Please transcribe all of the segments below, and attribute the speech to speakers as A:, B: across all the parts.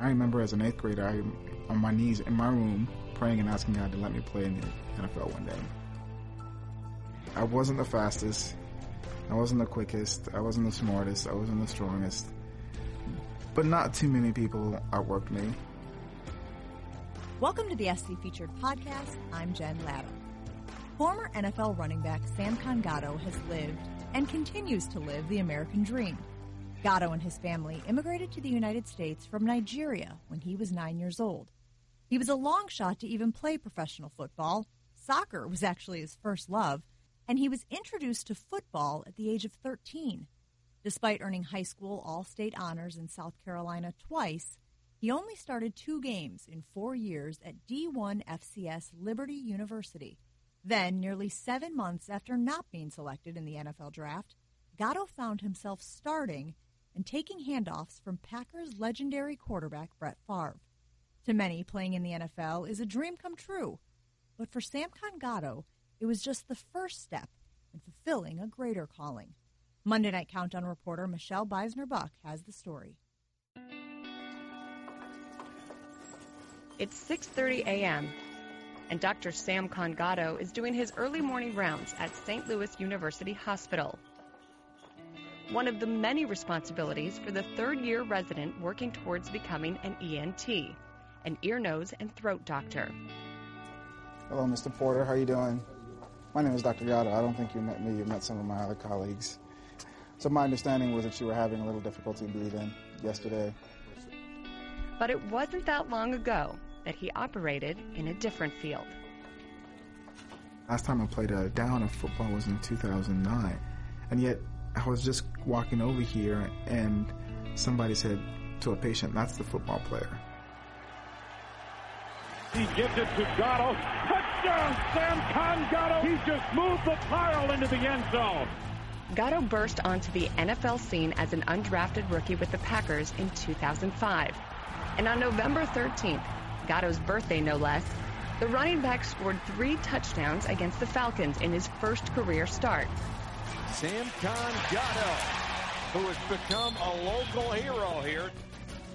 A: I remember as an eighth grader, I on my knees in my room praying and asking God to let me play in the NFL one day. I wasn't the fastest. I wasn't the quickest. I wasn't the smartest. I wasn't the strongest. But not too many people outworked me.
B: Welcome to the SC Featured podcast. I'm Jen Lada. Former NFL running back Sam Gado has lived and continues to live the American dream. Gado and his family immigrated to the United States from Nigeria when he was nine years old. He was a long shot to even play professional football. Soccer was actually his first love, and he was introduced to football at the age of 13. Despite earning high school all state honors in South Carolina twice, he only started two games in four years at D1 FCS Liberty University. Then, nearly seven months after not being selected in the NFL draft, Gado found himself starting and taking handoffs from Packers legendary quarterback Brett Favre. To many, playing in the NFL is a dream come true. But for Sam Gado, it was just the first step in fulfilling a greater calling. Monday Night Countdown reporter Michelle Beisner Buck has the story.
C: It's 6:30 a.m. and Dr. Sam Gado is doing his early morning rounds at St. Louis University Hospital one of the many responsibilities for the third year resident working towards becoming an ENT, an ear, nose, and throat doctor.
A: Hello, Mr. Porter. How are you doing? My name is Dr. Gado. I don't think you met me. You met some of my other colleagues. So my understanding was that you were having a little difficulty breathing yesterday.
C: But it wasn't that long ago that he operated in a different field.
A: Last time I played a down of football was in 2009. And yet I was just walking over here and somebody said to a patient, that's the football player.
D: He gives it to Gado. Touchdown, Samkon Gado. He just moved the pile into the end zone.
C: Gado burst onto the NFL scene as an undrafted rookie with the Packers in 2005. And on November 13th, Gado's birthday no less, the running back scored three touchdowns against the Falcons in his first career start.
D: Sam Gado, who has become a local hero here.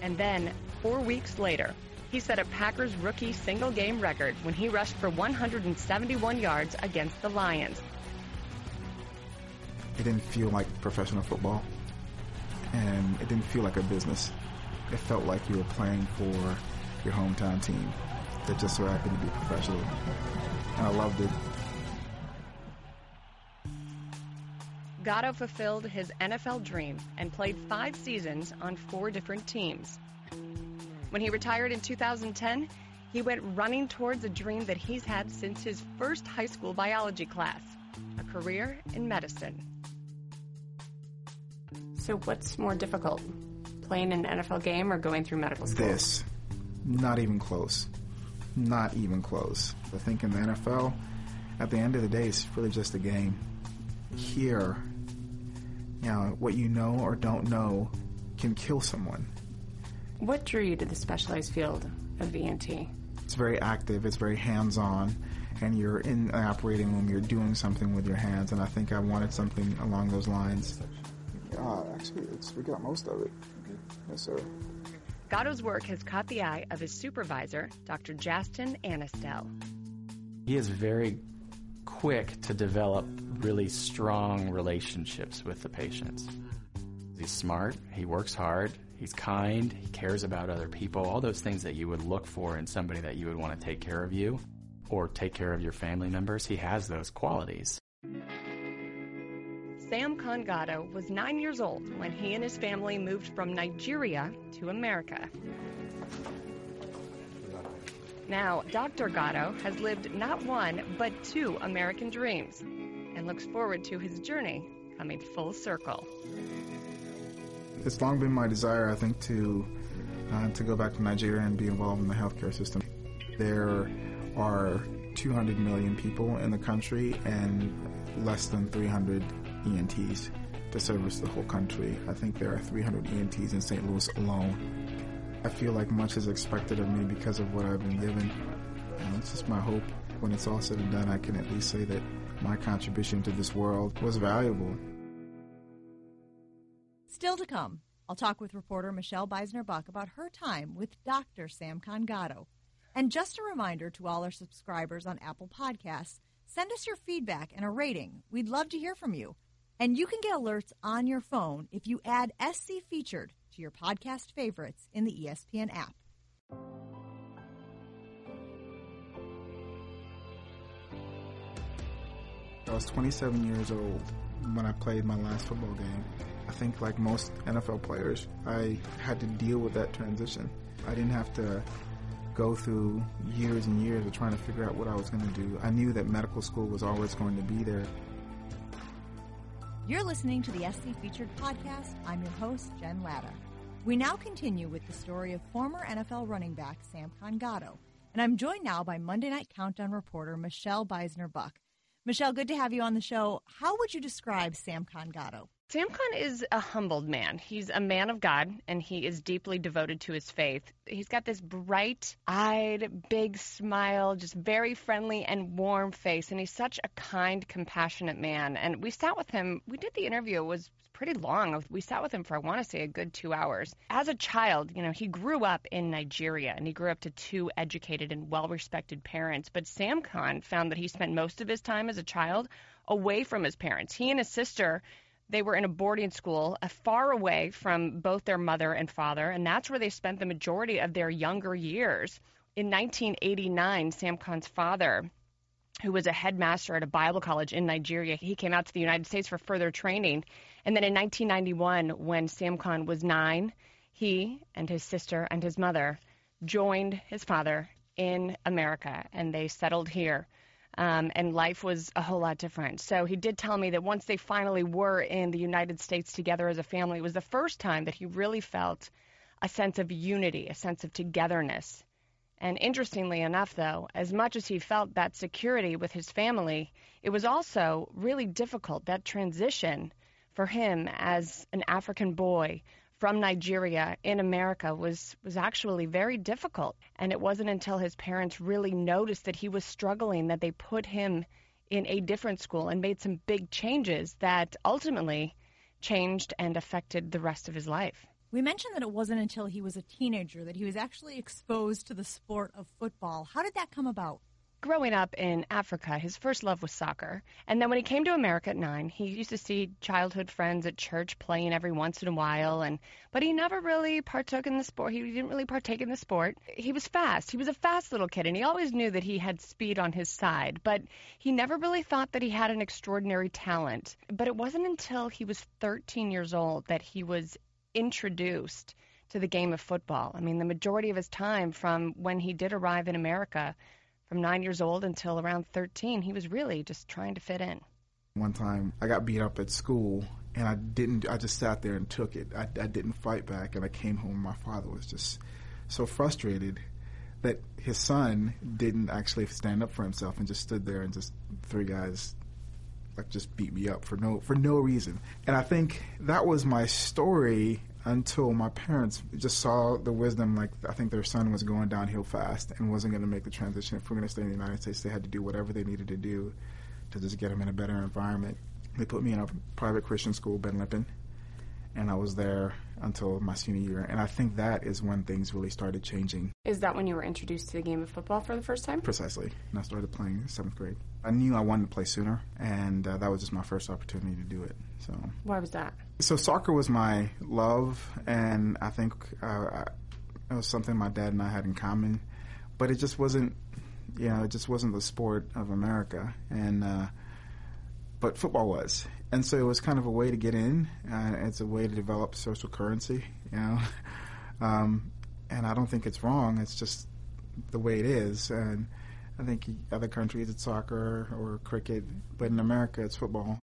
C: And then, four weeks later, he set a Packers rookie single game record when he rushed for 171 yards against the Lions.
A: It didn't feel like professional football, and it didn't feel like a business. It felt like you were playing for your hometown team that just so happened to be professional. And I loved it.
C: Gado fulfilled his NFL dream and played five seasons on four different teams. When he retired in 2010, he went running towards a dream that he's had since his first high school biology class a career in medicine.
E: So, what's more difficult, playing an NFL game or going through medical school?
A: This. Not even close. Not even close. I think in the NFL, at the end of the day, it's really just a game. Here, you know, what you know or don't know can kill someone.
E: What drew you to the specialized field of ENT?
A: It's very active, it's very hands on, and you're in the operating room, you're doing something with your hands, and I think I wanted something along those lines. Uh, actually, we got most of it. Yes, sir.
C: Gado's work has caught the eye of his supervisor, Dr. Justin Anistel.
F: He is very quick to develop really strong relationships with the patients. He's smart, he works hard, he's kind, he cares about other people, all those things that you would look for in somebody that you would want to take care of you or take care of your family members. He has those qualities.
C: Sam Gado was nine years old when he and his family moved from Nigeria to America. Now, Dr. Gado has lived not one, but two American dreams and looks forward to his journey coming full circle.
A: It's long been my desire, I think, to uh, to go back to Nigeria and be involved in the healthcare system. There are 200 million people in the country and less than 300 ENTs to service the whole country. I think there are 300 ENTs in St. Louis alone. I feel like much is expected of me because of what I've been given. And it's just my hope when it's all said and done, I can at least say that my contribution to this world was valuable.
B: Still to come, I'll talk with reporter Michelle Beisner Buck about her time with Dr. Samkon Gado. And just a reminder to all our subscribers on Apple Podcasts send us your feedback and a rating. We'd love to hear from you. And you can get alerts on your phone if you add SC Featured to your podcast favorites in the ESPN app.
A: Was 27 years old when I played my last football game. I think, like most NFL players, I had to deal with that transition. I didn't have to go through years and years of trying to figure out what I was going to do. I knew that medical school was always going to be there.
B: You're listening to the SC Featured podcast. I'm your host, Jen Lada. We now continue with the story of former NFL running back Samkon Gado, and I'm joined now by Monday Night Countdown reporter Michelle Beisner Buck. Michelle, good to have you on the show. How would you describe Samkon Gado?
C: Sam Con is a humbled man. He's a man of God and he is deeply devoted to his faith. He's got this bright eyed, big smile, just very friendly and warm face. And he's such a kind, compassionate man. And we sat with him, we did the interview, it was pretty long. We sat with him for, I want to say, a good two hours. As a child, you know, he grew up in Nigeria and he grew up to two educated and well respected parents. But Samkon found that he spent most of his time as a child away from his parents. He and his sister they were in a boarding school uh, far away from both their mother and father, and that's where they spent the majority of their younger years. In 1989, Samkon's father, who was a headmaster at a Bible college in Nigeria, he came out to the United States for further training. And then in 1991, when Samkon was nine, he and his sister and his mother joined his father in America, and they settled here um, and life was a whole lot different. So he did tell me that once they finally were in the United States together as a family, it was the first time that he really felt a sense of unity, a sense of togetherness. And interestingly enough, though, as much as he felt that security with his family, it was also really difficult, that transition for him as an African boy from Nigeria in America was was actually very difficult and it wasn't until his parents really noticed that he was struggling that they put him in a different school and made some big changes that ultimately changed and affected the rest of his life.
B: We mentioned that it wasn't until he was a teenager that he was actually exposed to the sport of football. How did that come about?
C: Growing up in Africa, his first love was soccer. And then when he came to America at nine, he used to see childhood friends at church playing every once in a while. And but he never really partook in the sport. He didn't really partake in the sport. He was fast. He was a fast little kid, and he always knew that he had speed on his side. But he never really thought that he had an extraordinary talent. But it wasn't until he was 13 years old that he was introduced to the game of football. I mean, the majority of his time from when he did arrive in America from nine years old until around 13, he was really just trying to fit in.
A: One time I got beat up at school and I didn't, I just sat there and took it. I, I didn't fight back and I came home. My father was just so frustrated that his son didn't actually stand up for himself and just stood there and just three guys like just beat me up for no for no reason. And I think that was my story until my parents just saw the wisdom. Like I think their son was going downhill fast and wasn't going to make the transition. If we're going to stay in the United States, they had to do whatever they needed to do to just get him in a better environment. They put me in a private Christian school, Ben Lippen, and I was there until my senior year. And I think that is when things really started changing.
E: Is that when you were introduced to the game of football for the first time?
A: Precisely. And I started playing in seventh grade. I knew I wanted to play sooner, and uh, that was just my first opportunity to do it. So
E: why was that?
A: So soccer was my love, and I think uh, it was something my dad and I had in common. But it just wasn't, you know, it just wasn't the sport of America, and uh, but football was, and so it was kind of a way to get in. Uh, it's a way to develop social currency, you know. um, and I don't think it's wrong. It's just the way it is, and I think other countries it's soccer or cricket, but in America it's football.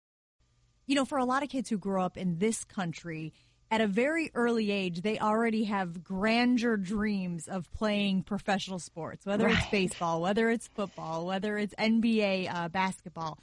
B: You know, for a lot of kids who grow up in this country, at a very early age, they already have grandeur dreams of playing professional sports, whether right. it's baseball, whether it's football, whether it's NBA uh, basketball.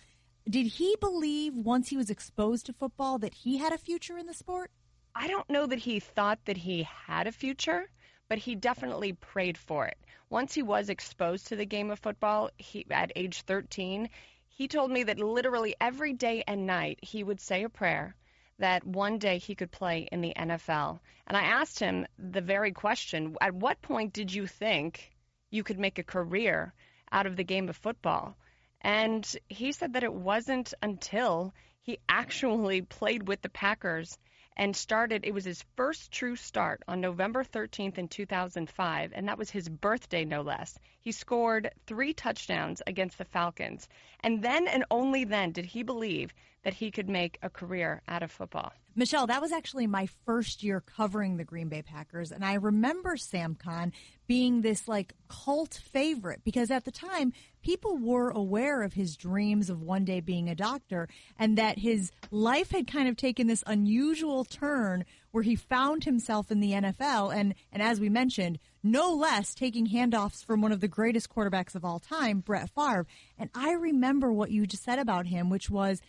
B: Did he believe once he was exposed to football that he had a future in the sport?
C: I don't know that he thought that he had a future, but he definitely prayed for it. Once he was exposed to the game of football, he at age 13, he told me that literally every day and night he would say a prayer that one day he could play in the NFL. And I asked him the very question at what point did you think you could make a career out of the game of football? And he said that it wasn't until he actually played with the Packers and started. It was his first true start on November 13th in 2005, and that was his birthday, no less. He scored three touchdowns against the Falcons, and then and only then did he believe that he could make a career out of football.
B: Michelle, that was actually my first year covering the Green Bay Packers. And I remember Samkon being this like cult favorite because at the time people were aware of his dreams of one day being a doctor and that his life had kind of taken this unusual turn where he found himself in the NFL and, and as we mentioned, no less taking handoffs from one of the greatest quarterbacks of all time, Brett Favre. And I remember what you just said about him, which was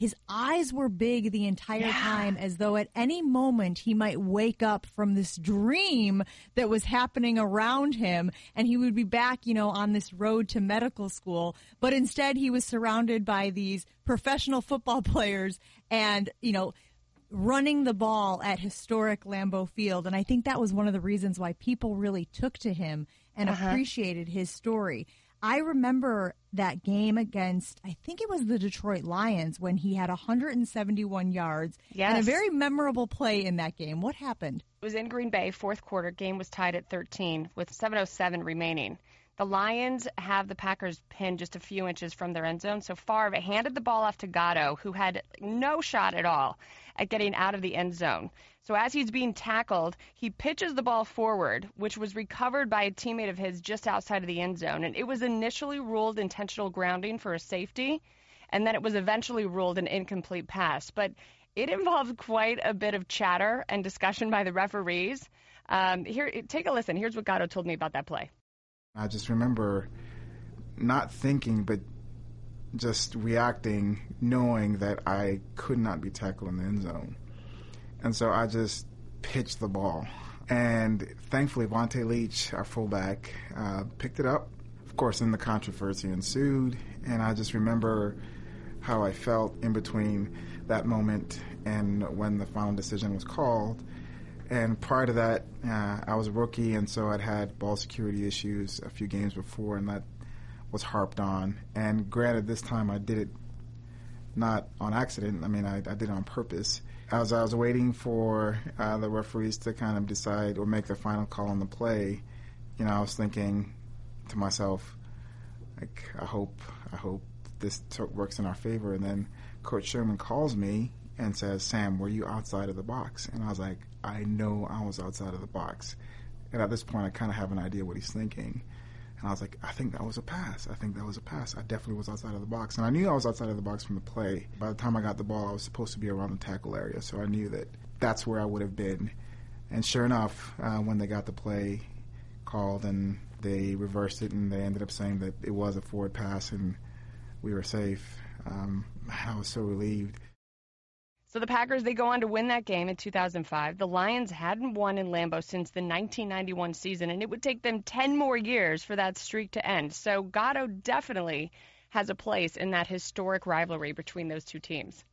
B: his eyes were big the entire yeah. time, as though at any moment he might wake up from this dream that was happening around him and he would be back, you know, on this road to medical school. But instead, he was surrounded by these professional football players and, you know, running the ball at historic Lambeau Field. And I think that was one of the reasons why people really took to him and uh-huh. appreciated his story. I remember that game against, I think it was the Detroit Lions when he had 171 yards yes. and a very memorable play in that game. What happened?
C: It was in Green Bay, fourth quarter. Game was tied at 13 with 7:07 remaining. The Lions have the Packers pinned just a few inches from their end zone. So Favre handed the ball off to Gado, who had no shot at all at getting out of the end zone. So as he's being tackled, he pitches the ball forward, which was recovered by a teammate of his just outside of the end zone. And it was initially ruled intentional grounding for a safety, and then it was eventually ruled an incomplete pass. But it involved quite a bit of chatter and discussion by the referees. Um, here, take a listen. Here's what Gado told me about that play.
A: I just remember not thinking, but just reacting, knowing that I could not be tackled in the end zone. And so I just pitched the ball. And thankfully, Vonta Leach, our fullback, uh, picked it up. Of course, then the controversy ensued. And I just remember how I felt in between that moment and when the final decision was called. And prior to that, uh, I was a rookie, and so I'd had ball security issues a few games before, and that was harped on. And granted, this time I did it not on accident. I mean, I, I did it on purpose. As I was waiting for uh, the referees to kind of decide or make the final call on the play, you know, I was thinking to myself, like, I hope, I hope this t- works in our favor. And then Coach Sherman calls me and says, Sam, were you outside of the box? And I was like, I know I was outside of the box. And at this point, I kind of have an idea what he's thinking. And I was like, I think that was a pass. I think that was a pass. I definitely was outside of the box. And I knew I was outside of the box from the play. By the time I got the ball, I was supposed to be around the tackle area. So I knew that that's where I would have been. And sure enough, uh, when they got the play called and they reversed it and they ended up saying that it was a forward pass and we were safe, um, I was so relieved.
C: So the Packers, they go on to win that game in 2005. The Lions hadn't won in Lambeau since the 1991 season, and it would take them 10 more years for that streak to end. So Gado definitely has a place in that historic rivalry between those two teams.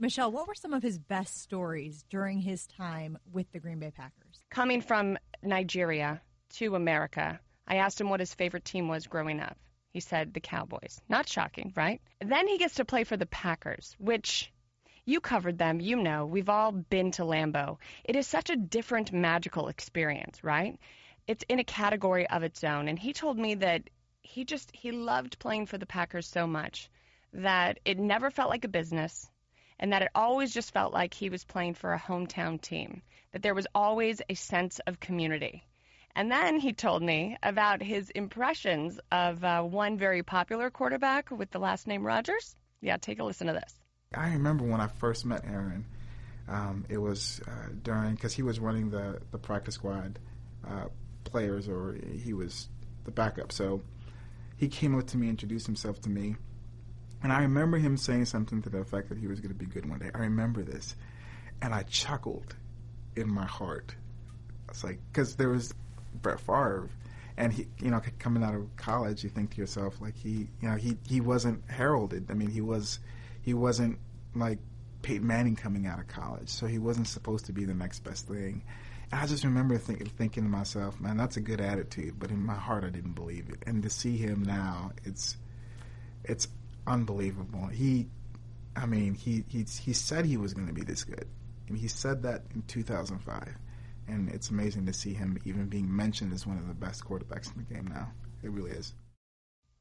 B: Michelle, what were some of his best stories during his time with the Green Bay Packers?
C: Coming from Nigeria to America, I asked him what his favorite team was growing up. He said the Cowboys. Not shocking, right? Then he gets to play for the Packers, which you covered them, you know. We've all been to Lambeau. It is such a different magical experience, right? It's in a category of its own. And he told me that he just he loved playing for the Packers so much that it never felt like a business and that it always just felt like he was playing for a hometown team. That there was always a sense of community. And then he told me about his impressions of uh, one very popular quarterback with the last name Rodgers. Yeah, take a listen to this.
A: I remember when I first met Aaron. Um, it was uh, during because he was running the the practice squad uh, players, or he was the backup. So he came up to me, introduced himself to me, and I remember him saying something to the effect that he was going to be good one day. I remember this, and I chuckled in my heart. It's like because there was Brett Favre, and he, you know, coming out of college, you think to yourself like he, you know, he he wasn't heralded. I mean, he was he wasn't like Peyton Manning coming out of college, so he wasn't supposed to be the next best thing. And I just remember think, thinking to myself, man, that's a good attitude, but in my heart, I didn't believe it. And to see him now, it's it's unbelievable. He, I mean, he he he said he was going to be this good, he said that in 2005. And it's amazing to see him even being mentioned as one of the best quarterbacks in the game now. It really is.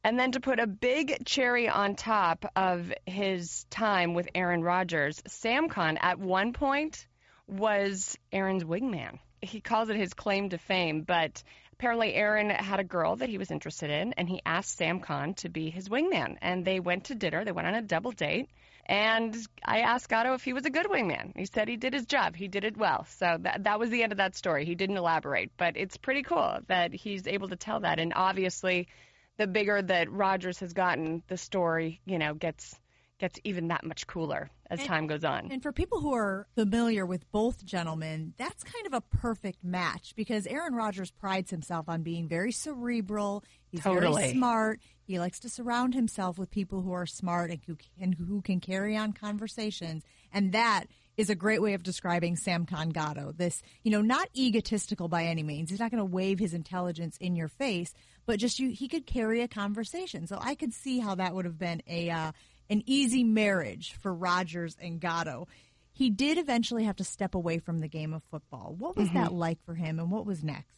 C: And then to put a big cherry on top of his time with Aaron Rodgers, Samkon at one point was Aaron's wingman. He calls it his claim to fame, but apparently Aaron had a girl that he was interested in, and he asked Samkon to be his wingman. And they went to dinner. They went on a double date. And I asked Gado if he was a good wingman. He said he did his job. He did it well. So that that was the end of that story. He didn't elaborate, but it's pretty cool that he's able to tell that. And obviously, the bigger that Rodgers has gotten, the story, you know, gets gets even that much cooler as
B: and,
C: time goes on.
B: And for people who are familiar with both gentlemen, that's kind of a perfect match because Aaron Rodgers prides himself on being very cerebral. He's
C: totally.
B: very smart. He likes to surround himself with people who are smart and who can, who can carry on conversations. And that is a great way of describing Sam Gado. This, you know, not egotistical by any means. He's not going to wave his intelligence in your face, but just you, he could carry a conversation. So I could see how that would have been a uh, an easy marriage for Rodgers and Gado. He did eventually have to step away from the game of football. What was mm-hmm. that like for him, and what was next?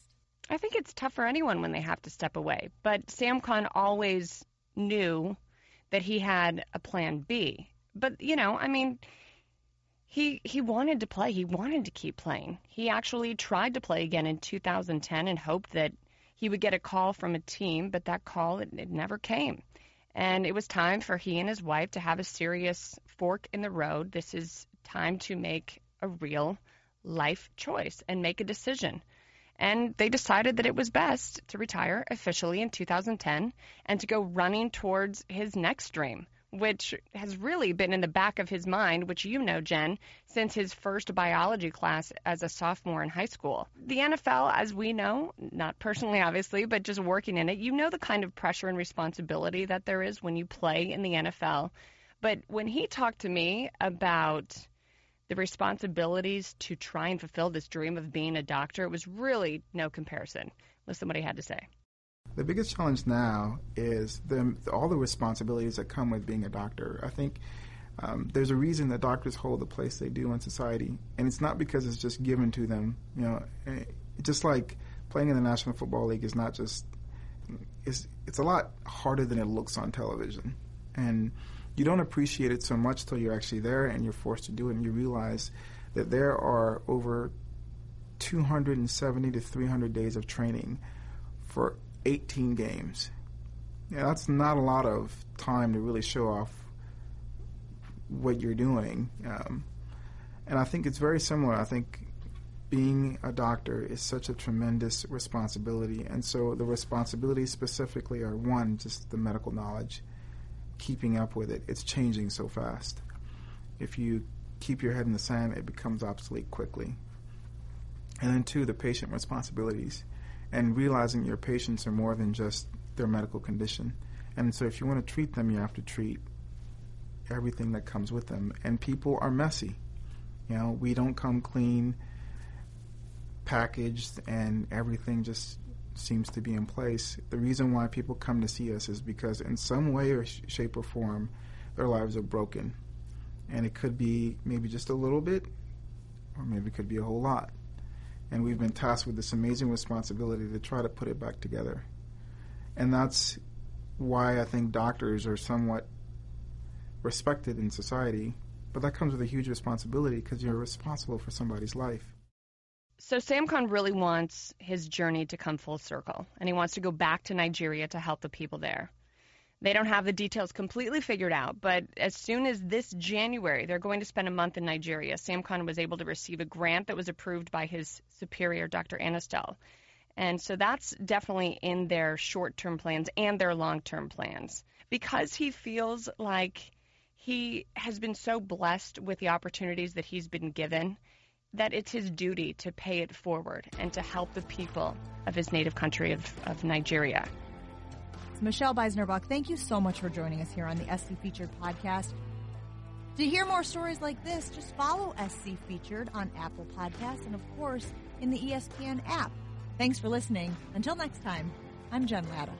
C: I think it's tough for anyone when they have to step away, but Samkon always knew that he had a plan B. But you know, I mean he he wanted to play. He wanted to keep playing. He actually tried to play again in 2010 and hoped that he would get a call from a team, but that call it, it never came. And it was time for he and his wife to have a serious fork in the road. This is time to make a real life choice and make a decision. And they decided that it was best to retire officially in 2010 and to go running towards his next dream, which has really been in the back of his mind, which you know, Jen, since his first biology class as a sophomore in high school. The NFL, as we know, not personally obviously, but just working in it, you know the kind of pressure and responsibility that there is when you play in the NFL. But when he talked to me about the responsibilities to try and fulfill this dream of being a doctor, it was really no comparison. Listen what he had to say.
A: The biggest challenge now is the, all the responsibilities that come with being a doctor. I think um, there's a reason that doctors hold the place they do in society, and it's not because it's just given to them. You know, eh, just like playing in the National Football League is not just it's it's a lot harder than it looks on television, and you don't appreciate it so much till you're actually there and you're forced to do it, and you realize that there are over 270 to 300 days of training for 18 games. Yeah, that's not a lot of time to really show off what you're doing. Um, and I think it's very similar. I think being a doctor is such a tremendous responsibility. And so the responsibilities specifically are one, just the medical knowledge, keeping up with it. It's changing so fast. If you keep your head in the sand, it becomes obsolete quickly. And then two, the patient responsibilities and realizing your patients are more than just their medical condition. And so if you want to treat them, you have to treat everything that comes with them. And people are messy. You know, we don't come clean, packaged, and everything just seems to be in place. The reason why people come to see us is because, in some way or sh- shape or form, their lives are broken. And it could be maybe just a little bit, or maybe it could be a whole lot and we've been tasked with this amazing responsibility to try to put it back together. And that's why I think doctors are somewhat respected in society, but that comes with a huge responsibility because you're responsible for somebody's life.
C: So Samkon really wants his journey to come full circle, and he wants to go back to Nigeria to help the people there. They don't have the details completely figured out, but as soon as this January they're going to spend a month in Nigeria, Samkon was able to receive a grant that was approved by his superior, Dr. Anistel. And so that's definitely in their short term plans and their long term plans. Because he feels like he has been so blessed with the opportunities that he's been given that it's his duty to pay it forward and to help the people of his native country of, of Nigeria.
B: Michelle Beisner Buck, thank you so much for joining us here on the SC Featured podcast. To hear more stories like this, just follow SC Featured on Apple Podcasts and, of course, in the ESPN app. Thanks for listening. Until next time, I'm Jen Lada.